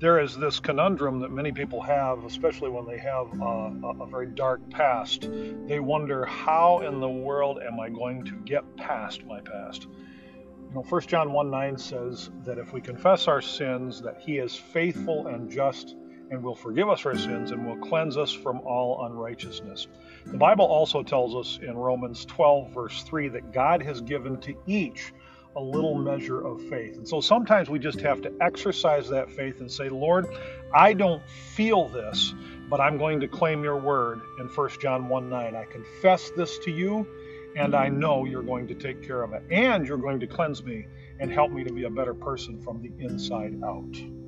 there is this conundrum that many people have, especially when they have a, a, very dark past. They wonder, how in the world am I going to get past my past? You know, 1 John 1 9 says that if we confess our sins, that he is faithful and just and will forgive us our sins and will cleanse us from all unrighteousness. The Bible also tells us in Romans 12, verse 3, that God has given to each a little measure of faith. And so sometimes we just have to exercise that faith and say, Lord, I don't feel this, but I'm going to claim your word in 1 John 1 9. I confess this to you, and I know you're going to take care of it. And you're going to cleanse me and help me to be a better person from the inside out.